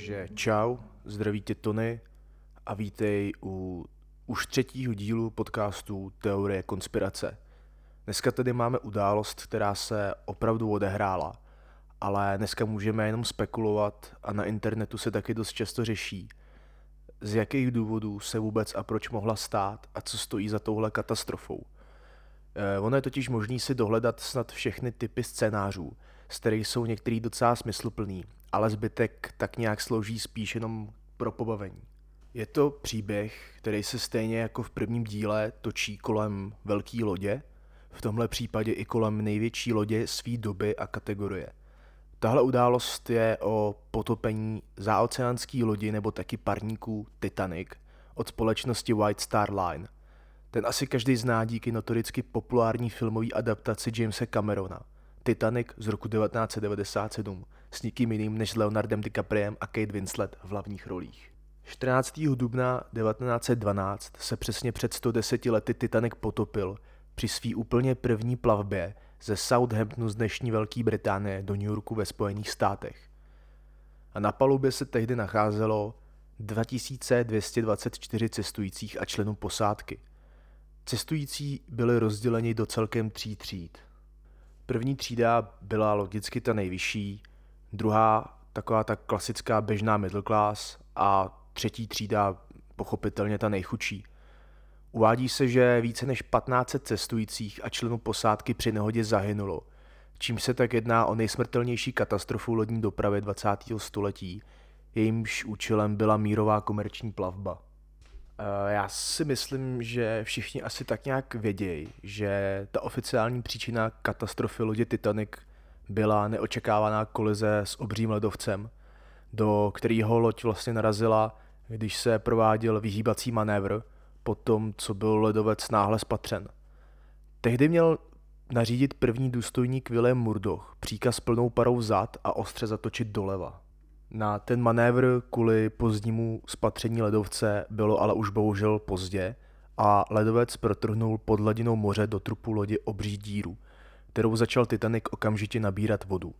Takže čau, zdraví tě Tony a vítej u už třetího dílu podcastu Teorie konspirace. Dneska tedy máme událost, která se opravdu odehrála, ale dneska můžeme jenom spekulovat a na internetu se taky dost často řeší, z jakých důvodů se vůbec a proč mohla stát a co stojí za touhle katastrofou. Eh, ono je totiž možný si dohledat snad všechny typy scénářů, z kterých jsou některý docela smysluplný, ale zbytek tak nějak slouží spíš jenom pro pobavení. Je to příběh, který se stejně jako v prvním díle točí kolem velké lodě, v tomhle případě i kolem největší lodě své doby a kategorie. Tahle událost je o potopení záoceánské lodi nebo taky parníků Titanic od společnosti White Star Line. Ten asi každý zná díky notoricky populární filmové adaptaci Jamesa Camerona – Titanic z roku 1997 s nikým jiným než Leonardem DiCapriem a Kate Winslet v hlavních rolích. 14. dubna 1912 se přesně před 110 lety Titanic potopil při svý úplně první plavbě ze Southamptonu z dnešní Velké Británie do New Yorku ve Spojených státech. A na palubě se tehdy nacházelo 2224 cestujících a členů posádky. Cestující byli rozděleni do celkem tří tříd – První třída byla logicky ta nejvyšší, druhá taková ta klasická běžná middle class a třetí třída pochopitelně ta nejchudší. Uvádí se, že více než 1500 cestujících a členů posádky při nehodě zahynulo, čím se tak jedná o nejsmrtelnější katastrofu lodní dopravy 20. století, jejímž účelem byla mírová komerční plavba. Eh, já si myslím, že všichni asi tak nějak vědějí, že ta oficiální příčina katastrofy lodi Titanic byla neočekávaná kolize s obřím ledovcem, do kterého loď vlastně narazila, když se prováděl vyhýbací manévr po tom, co byl ledovec náhle spatřen. Tehdy měl nařídit první důstojník William Murdoch příkaz plnou parou vzad a ostře zatočit doleva. Na ten manévr kvůli pozdnímu spatření ledovce bylo ale už bohužel pozdě a ledovec protrhnul pod hladinou moře do trupu lodi obří díru, kterou začal Titanic okamžitě nabírat vodu.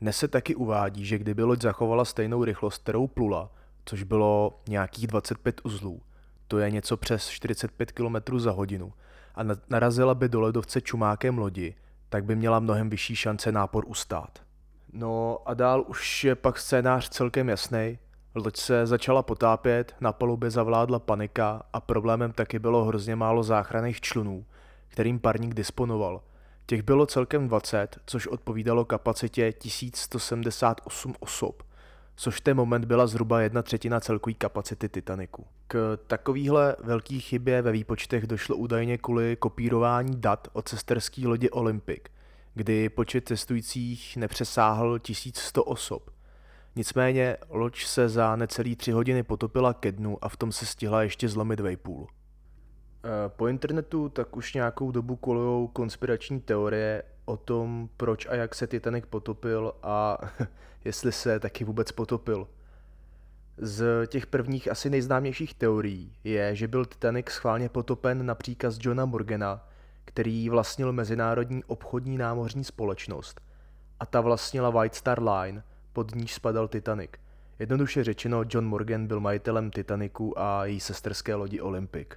Dnes se taky uvádí, že kdyby loď zachovala stejnou rychlost, kterou plula, což bylo nějakých 25 uzlů, to je něco přes 45 km za hodinu, a narazila by do ledovce čumákem lodi, tak by měla mnohem vyšší šance nápor ustát. No a dál už je pak scénář celkem jasný. Loď se začala potápět, na palubě zavládla panika a problémem taky bylo hrozně málo záchranných člunů, kterým parník disponoval. Těch bylo celkem 20, což odpovídalo kapacitě 1178 osob, což v ten moment byla zhruba jedna třetina celkové kapacity Titaniku. K takovýhle velký chybě ve výpočtech došlo údajně kvůli kopírování dat od cesterské lodi Olympic – kdy počet cestujících nepřesáhl 1100 osob. Nicméně loď se za necelý tři hodiny potopila ke dnu a v tom se stihla ještě zlomit Vejpůl. Eh, po internetu tak už nějakou dobu kolujou konspirační teorie o tom, proč a jak se Titanic potopil a jestli se taky vůbec potopil. Z těch prvních asi nejznámějších teorií je, že byl Titanic schválně potopen na příkaz Johna Morgana, který vlastnil Mezinárodní obchodní námořní společnost a ta vlastnila White Star Line, pod níž spadal Titanic. Jednoduše řečeno, John Morgan byl majitelem Titaniku a její sesterské lodi Olympic.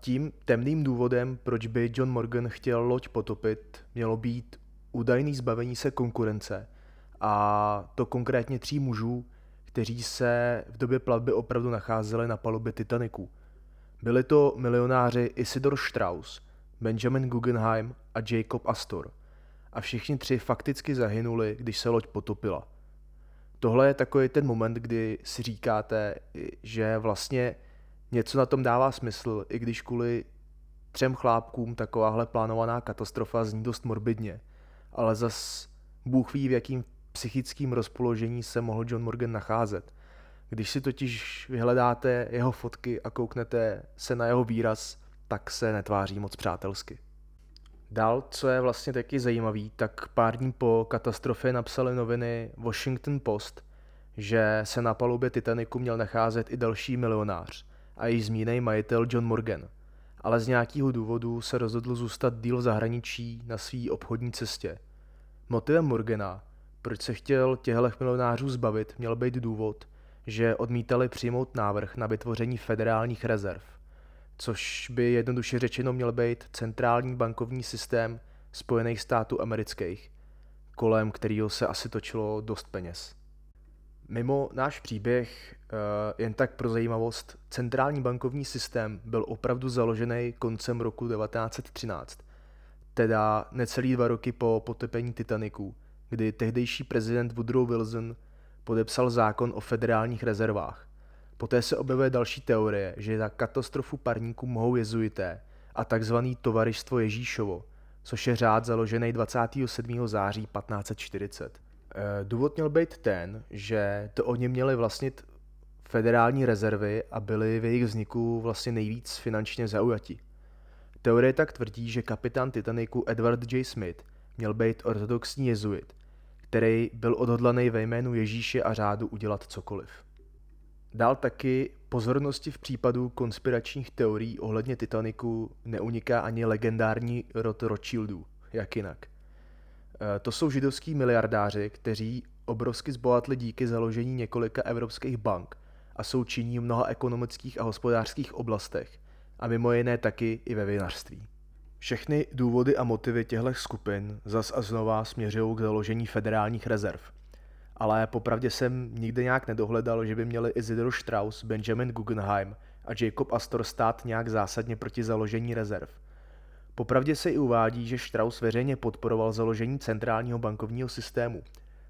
Tím temným důvodem, proč by John Morgan chtěl loď potopit, mělo být údajný zbavení se konkurence a to konkrétně tří mužů, kteří se v době plavby opravdu nacházeli na palubě Titaniku. Byli to milionáři Isidor Strauss, Benjamin Guggenheim a Jacob Astor. A všichni tři fakticky zahynuli, když se loď potopila. Tohle je takový ten moment, kdy si říkáte, že vlastně něco na tom dává smysl, i když kvůli třem chlápkům takováhle plánovaná katastrofa zní dost morbidně. Ale zas Bůh ví, v jakým psychickým rozpoložení se mohl John Morgan nacházet. Když si totiž vyhledáte jeho fotky a kouknete se na jeho výraz, tak se netváří moc přátelsky. Dál, co je vlastně taky zajímavý, tak pár dní po katastrofě napsali noviny Washington Post, že se na palubě Titaniku měl nacházet i další milionář a její zmíněný majitel John Morgan, ale z nějakého důvodu se rozhodl zůstat díl v zahraničí na své obchodní cestě. Motivem Morgana proč se chtěl těchto milionářů zbavit, měl být důvod, že odmítali přijmout návrh na vytvoření federálních rezerv, což by jednoduše řečeno měl být centrální bankovní systém Spojených států amerických, kolem kterého se asi točilo dost peněz. Mimo náš příběh, eh, jen tak pro zajímavost, centrální bankovní systém byl opravdu založený koncem roku 1913, teda necelý dva roky po potopení Titaniku, kdy tehdejší prezident Woodrow Wilson podepsal zákon o federálních rezervách. Poté se objevuje další teorie, že za katastrofu parníku mohou jezuité a takzvaný tovarištvo Ježíšovo, což je řád založený 27. září 1540. Eh, důvod měl být ten, že to oni měli vlastnit federální rezervy a byli v jejich vzniku vlastně nejvíc finančně zaujati. Teorie tak tvrdí, že kapitán Titaniku Edward J. Smith měl být ortodoxní jezuit, který byl odhodlaný ve jménu Ježíše a řádu udělat cokoliv. Dál taky pozornosti v případu konspiračních teorií ohledně Titaniku neuniká ani legendární rod Rothschildů, jak jinak. E, to jsou židovský miliardáři, kteří obrovsky zbohatli díky založení několika evropských bank a jsou činní v mnoha ekonomických a hospodářských oblastech a mimo jiné taky i ve vinařství. Všechny důvody a motivy těchto skupin zas a znova směřují k založení federálních rezerv. Ale popravdě jsem nikdy nějak nedohledal, že by měli Isidor Strauss, Benjamin Guggenheim a Jacob Astor stát nějak zásadně proti založení rezerv. Popravdě se i uvádí, že Strauss veřejně podporoval založení centrálního bankovního systému,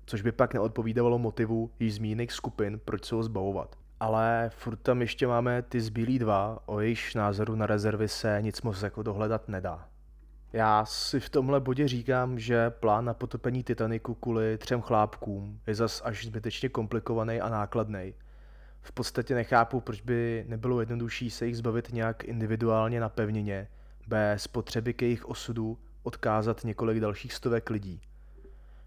což by pak neodpovídalo motivu již zmíněných skupin, proč se ho zbavovat ale furt tam ještě máme ty zbylí dva, o jejich názoru na rezervy se nic moc jako dohledat nedá. Já si v tomhle bodě říkám, že plán na potopení Titaniku kvůli třem chlápkům je zas až zbytečně komplikovaný a nákladný. V podstatě nechápu, proč by nebylo jednodušší se jich zbavit nějak individuálně na pevnině, bez potřeby k jejich osudu odkázat několik dalších stovek lidí.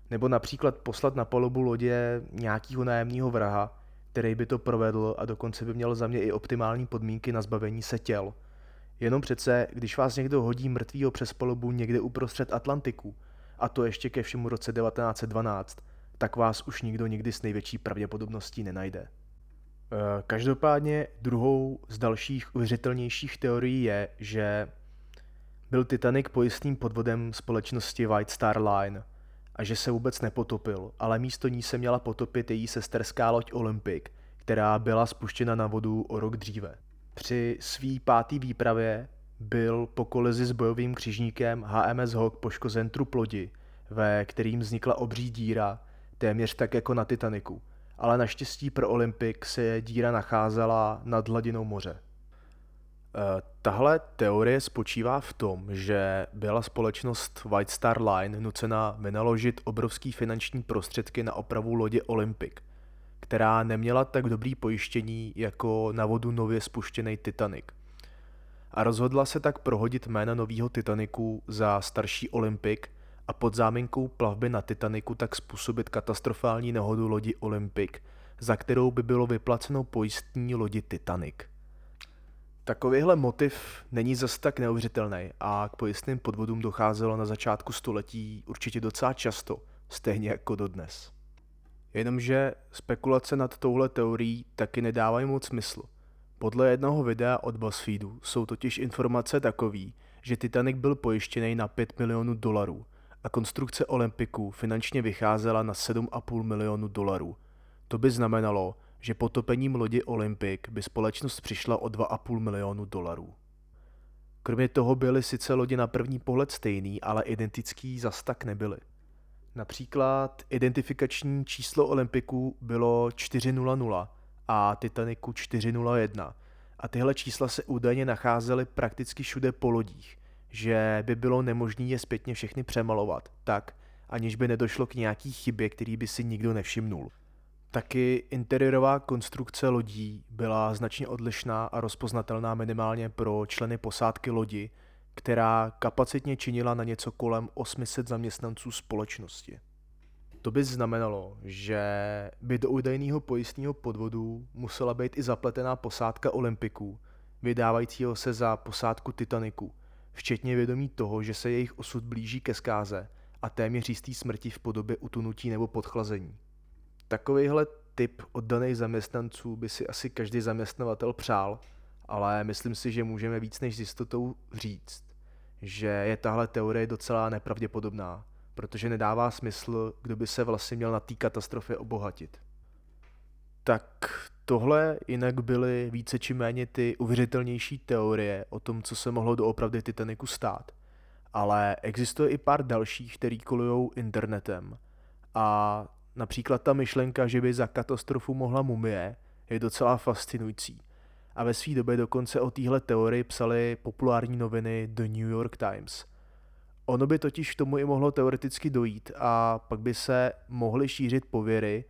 Nebo například poslat na palubu lodě nějakýho nájemního vraha, který by to provedl a dokonce by měl za mě i optimální podmínky na zbavení se těl. Jenom přece, když vás někdo hodí mrtvýho přes palubu někde uprostřed Atlantiku, a to ještě ke všemu roce 1912, tak vás už nikdo nikdy s největší pravděpodobností nenajde. E, každopádně druhou z dalších uvěřitelnějších teorií je, že byl Titanic pojistným podvodem společnosti White Star Line – a že se vůbec nepotopil, ale místo ní se měla potopit její sesterská loď Olympic, která byla spuštěna na vodu o rok dříve. Při svý pátý výpravě byl po kolizi s bojovým křižníkem HMS Hawk poškozen trup lodi, ve kterým vznikla obří díra, téměř tak jako na Titaniku. Ale naštěstí pro Olympic se díra nacházela nad hladinou moře. Tahle teorie spočívá v tom, že byla společnost White Star Line nucena vynaložit obrovský finanční prostředky na opravu lodě Olympic, která neměla tak dobrý pojištění jako na vodu nově spuštěný Titanic. A rozhodla se tak prohodit jména nového Titaniku za starší Olympic a pod záminkou plavby na Titaniku tak způsobit katastrofální nehodu lodi Olympic, za kterou by bylo vyplaceno pojistní lodi Titanic. Takovýhle motiv není zas tak neuvěřitelný a k pojistným podvodům docházelo na začátku století určitě docela často, stejně jako dodnes. Jenomže spekulace nad touhle teorií taky nedávají moc smysl. Podle jednoho videa od BuzzFeedu jsou totiž informace takový, že Titanic byl pojištěný na 5 milionů dolarů a konstrukce Olympiku finančně vycházela na 7,5 milionů dolarů. To by znamenalo, že potopením lodi Olympic by společnost přišla o 2,5 milionu dolarů. Kromě toho byly sice lodi na první pohled stejný, ale identický zas tak nebyly. Například identifikační číslo Olympiku bylo 400 a Titaniku 401 a tyhle čísla se údajně nacházely prakticky všude po lodích, že by bylo nemožné je zpětně všechny přemalovat, tak, aniž by nedošlo k nějaký chybě, který by si nikdo nevšimnul. Taky interiérová konstrukce lodí byla značně odlišná a rozpoznatelná minimálně pro členy posádky lodi, která kapacitně činila na něco kolem 800 zaměstnanců společnosti. To by znamenalo, že by do údajného pojistného podvodu musela být i zapletená posádka Olympiků, vydávajícího se za posádku Titaniku, včetně vědomí toho, že se jejich osud blíží ke zkáze a téměř jistý smrti v podobě utunutí nebo podchlazení. Takovýhle typ oddaných zaměstnanců by si asi každý zaměstnavatel přál, ale myslím si, že můžeme víc než s jistotou říct, že je tahle teorie docela nepravděpodobná, protože nedává smysl, kdo by se vlastně měl na té katastrofě obohatit. Tak tohle jinak byly více či méně ty uvěřitelnější teorie o tom, co se mohlo doopravdy Titaniku stát. Ale existuje i pár dalších, který kolují internetem. A například ta myšlenka, že by za katastrofu mohla mumie, je docela fascinující. A ve své době dokonce o téhle teorii psali populární noviny The New York Times. Ono by totiž k tomu i mohlo teoreticky dojít a pak by se mohly šířit pověry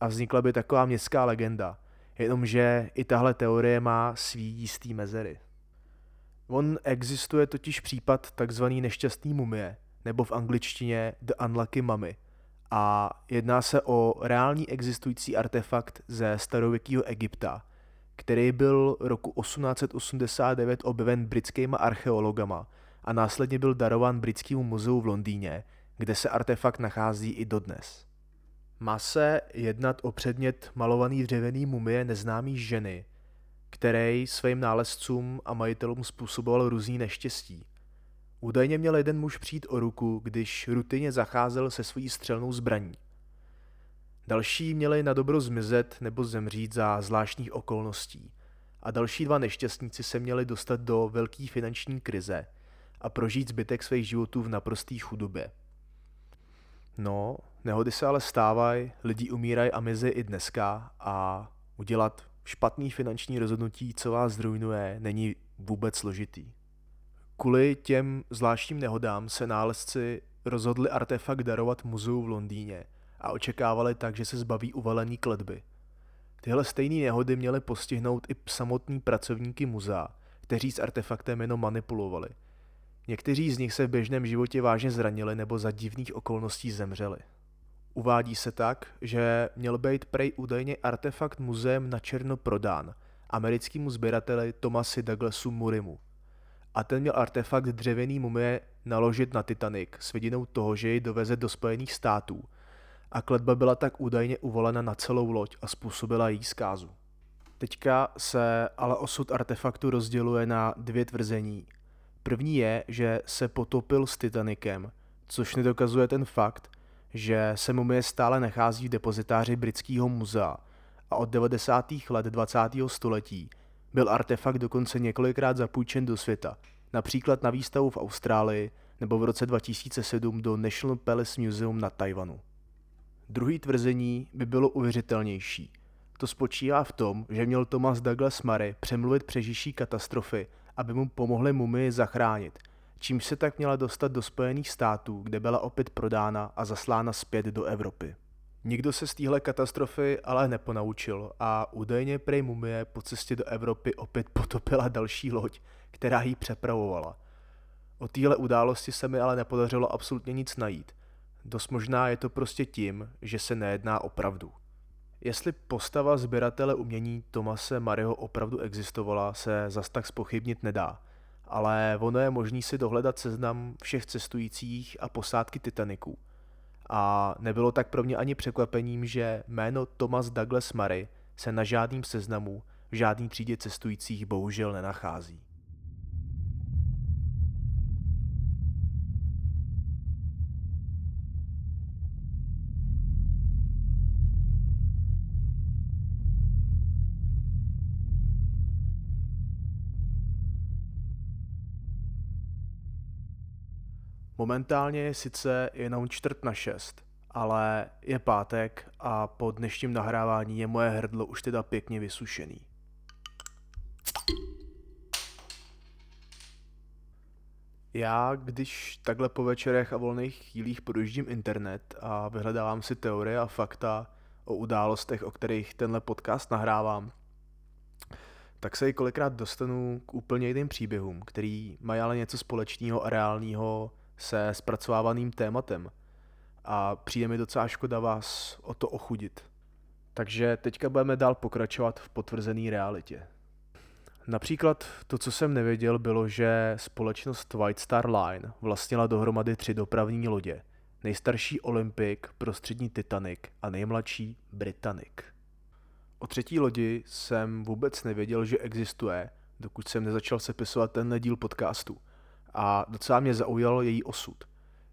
a vznikla by taková městská legenda. Jenomže i tahle teorie má svý jistý mezery. On existuje totiž případ takzvaný nešťastný mumie, nebo v angličtině The Unlucky Mummy. A jedná se o reální existující artefakt ze starověkého Egypta, který byl roku 1889 objeven britskýma archeologama a následně byl darován britskému muzeu v Londýně, kde se artefakt nachází i dodnes. Má se jednat o předmět malovaný dřevěný mumie neznámý ženy, který svým nálezcům a majitelům způsoboval různý neštěstí. Údajně měl jeden muž přijít o ruku, když rutině zacházel se svojí střelnou zbraní. Další měli na dobro zmizet nebo zemřít za zvláštních okolností. A další dva nešťastníci se měli dostat do velké finanční krize a prožít zbytek svých životů v naprosté chudobě. No, nehody se ale stávají, lidi umírají a mizí i dneska a udělat špatný finanční rozhodnutí, co vás zrujnuje, není vůbec složitý. Kvůli těm zvláštním nehodám se nálezci rozhodli artefakt darovat muzeu v Londýně a očekávali tak, že se zbaví uvalený kletby. Tyhle stejné nehody měly postihnout i samotní pracovníky muzea, kteří s artefaktem jenom manipulovali. Někteří z nich se v běžném životě vážně zranili nebo za divných okolností zemřeli. Uvádí se tak, že měl být prej údajně artefakt muzeem na černo prodán americkému sběrateli Thomasi Douglasu Murimu. A ten měl artefakt dřevěný mumie naložit na Titanic s vidinou toho, že jej doveze do Spojených států. A kletba byla tak údajně uvolena na celou loď a způsobila jí zkázu. Teďka se ale osud artefaktu rozděluje na dvě tvrzení. První je, že se potopil s Titanicem, což nedokazuje ten fakt, že se mumie stále nachází v depozitáři britského muzea a od 90. let 20. století byl artefakt dokonce několikrát zapůjčen do světa, například na výstavu v Austrálii nebo v roce 2007 do National Palace Museum na Tajvanu. Druhý tvrzení by bylo uvěřitelnější. To spočívá v tom, že měl Thomas Douglas Murray přemluvit přežiší katastrofy, aby mu pomohli mumii zachránit – čímž se tak měla dostat do Spojených států, kde byla opět prodána a zaslána zpět do Evropy. Nikdo se z téhle katastrofy ale neponaučil a údajně prej mumie po cestě do Evropy opět potopila další loď, která ji přepravovala. O téhle události se mi ale nepodařilo absolutně nic najít. Dost možná je to prostě tím, že se nejedná o pravdu. Jestli postava sběratele umění Tomase Mario opravdu existovala, se zas tak spochybnit nedá – ale ono je možný si dohledat seznam všech cestujících a posádky Titaniku. A nebylo tak pro mě ani překvapením, že jméno Thomas Douglas Murray se na žádným seznamu v žádný třídě cestujících bohužel nenachází. Momentálně je sice jenom čtvrt na šest, ale je pátek a po dnešním nahrávání je moje hrdlo už teda pěkně vysušený. Já, když takhle po večerech a volných chvílích projíždím internet a vyhledávám si teorie a fakta o událostech, o kterých tenhle podcast nahrávám, tak se i kolikrát dostanu k úplně jiným příběhům, který mají ale něco společného a reálného se zpracovávaným tématem a přijde mi docela škoda vás o to ochudit. Takže teďka budeme dál pokračovat v potvrzené realitě. Například to, co jsem nevěděl, bylo, že společnost White Star Line vlastnila dohromady tři dopravní lodě. nejstarší Olympik, prostřední Titanic a nejmladší Britannic. O třetí lodi jsem vůbec nevěděl, že existuje, dokud jsem nezačal sepisovat ten díl podcastu. A docela mě zaujal její osud,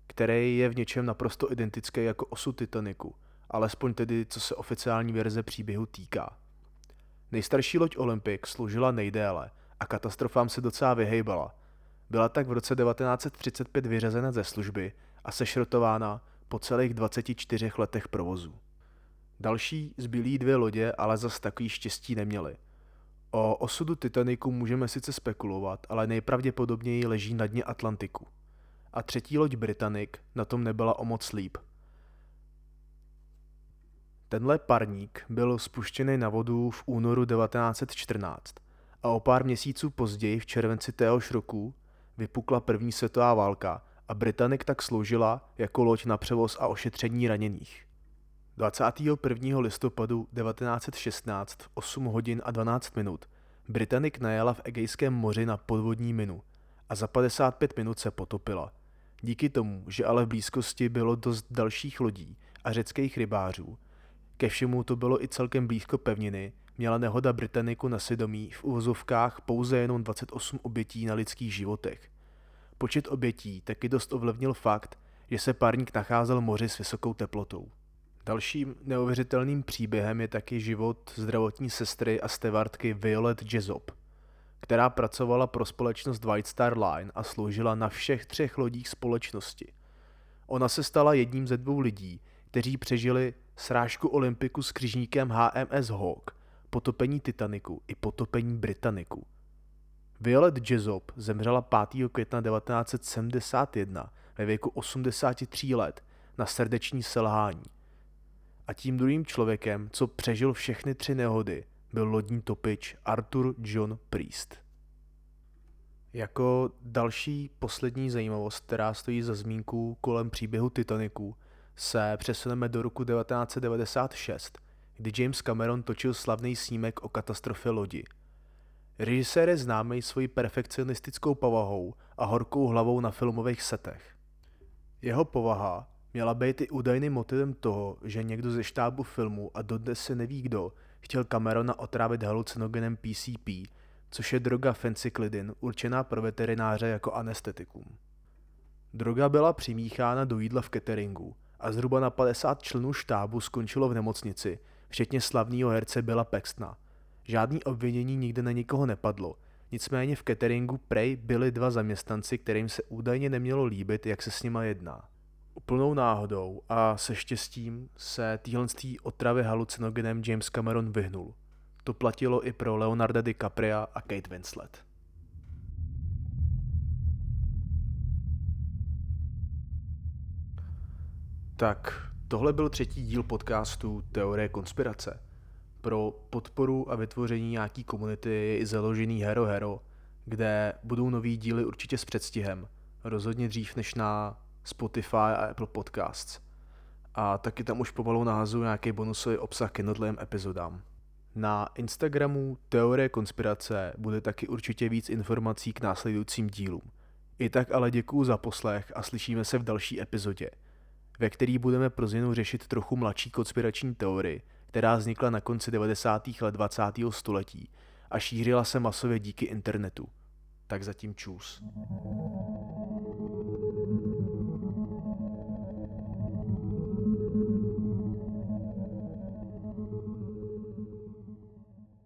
který je v něčem naprosto identický jako osud Titaniku, alespoň tedy co se oficiální verze příběhu týká. Nejstarší loď Olympic sloužila nejdéle a katastrofám se docela vyhejbala. Byla tak v roce 1935 vyřazena ze služby a sešrotována po celých 24 letech provozu. Další zbylí dvě lodě ale zas takový štěstí neměly. O osudu Titaniku můžeme sice spekulovat, ale nejpravděpodobněji leží na dně Atlantiku. A třetí loď Britannic na tom nebyla o moc líp. Tenhle parník byl spuštěný na vodu v únoru 1914 a o pár měsíců později v červenci téhož roku vypukla první světová válka a Britannic tak sloužila jako loď na převoz a ošetření raněných. 21. listopadu 1916 v 8 hodin a 12 minut Britannic najela v Egejském moři na podvodní minu a za 55 minut se potopila. Díky tomu, že ale v blízkosti bylo dost dalších lodí a řeckých rybářů, ke všemu to bylo i celkem blízko pevniny, měla nehoda Britanniku na svědomí v uvozovkách pouze jenom 28 obětí na lidských životech. Počet obětí taky dost ovlivnil fakt, že se párník nacházel moři s vysokou teplotou. Dalším neuvěřitelným příběhem je taky život zdravotní sestry a stevardky Violet Jezop, která pracovala pro společnost White Star Line a sloužila na všech třech lodích společnosti. Ona se stala jedním ze dvou lidí, kteří přežili srážku Olympiku s křižníkem HMS Hawk, potopení Titaniku i potopení Britanniku. Violet Jezop zemřela 5. května 1971 ve věku 83 let na srdeční selhání. A tím druhým člověkem, co přežil všechny tři nehody, byl lodní topič Arthur John Priest. Jako další poslední zajímavost, která stojí za zmínku kolem příběhu Titaniku, se přesuneme do roku 1996, kdy James Cameron točil slavný snímek o katastrofě lodi. Režisér je známý svojí perfekcionistickou povahou a horkou hlavou na filmových setech. Jeho povaha měla být i údajným motivem toho, že někdo ze štábu filmu a dodnes se neví kdo chtěl Camerona otrávit halucinogenem PCP, což je droga fencyklidin určená pro veterináře jako anestetikum. Droga byla přimíchána do jídla v cateringu a zhruba na 50 členů štábu skončilo v nemocnici, včetně slavného herce Billa Paxtona. Žádný obvinění nikde na nikoho nepadlo, nicméně v cateringu prej byli dva zaměstnanci, kterým se údajně nemělo líbit, jak se s nima jedná. Úplnou náhodou a se štěstím se téhle otravy halucinogenem James Cameron vyhnul. To platilo i pro Leonarda DiCapria a Kate Winslet. Tak, tohle byl třetí díl podcastu Teorie konspirace. Pro podporu a vytvoření nějaký komunity je i založený Hero Hero, kde budou nový díly určitě s předstihem. Rozhodně dřív než na Spotify a Apple Podcasts. A taky tam už pomalu nahazuju nějaký bonusový obsah k jednotlivým epizodám. Na Instagramu Teorie konspirace bude taky určitě víc informací k následujícím dílům. I tak ale děkuju za poslech a slyšíme se v další epizodě – ve který budeme pro změnu řešit trochu mladší konspirační teorii, která vznikla na konci 90. let 20. století a šířila se masově díky internetu. Tak zatím čus.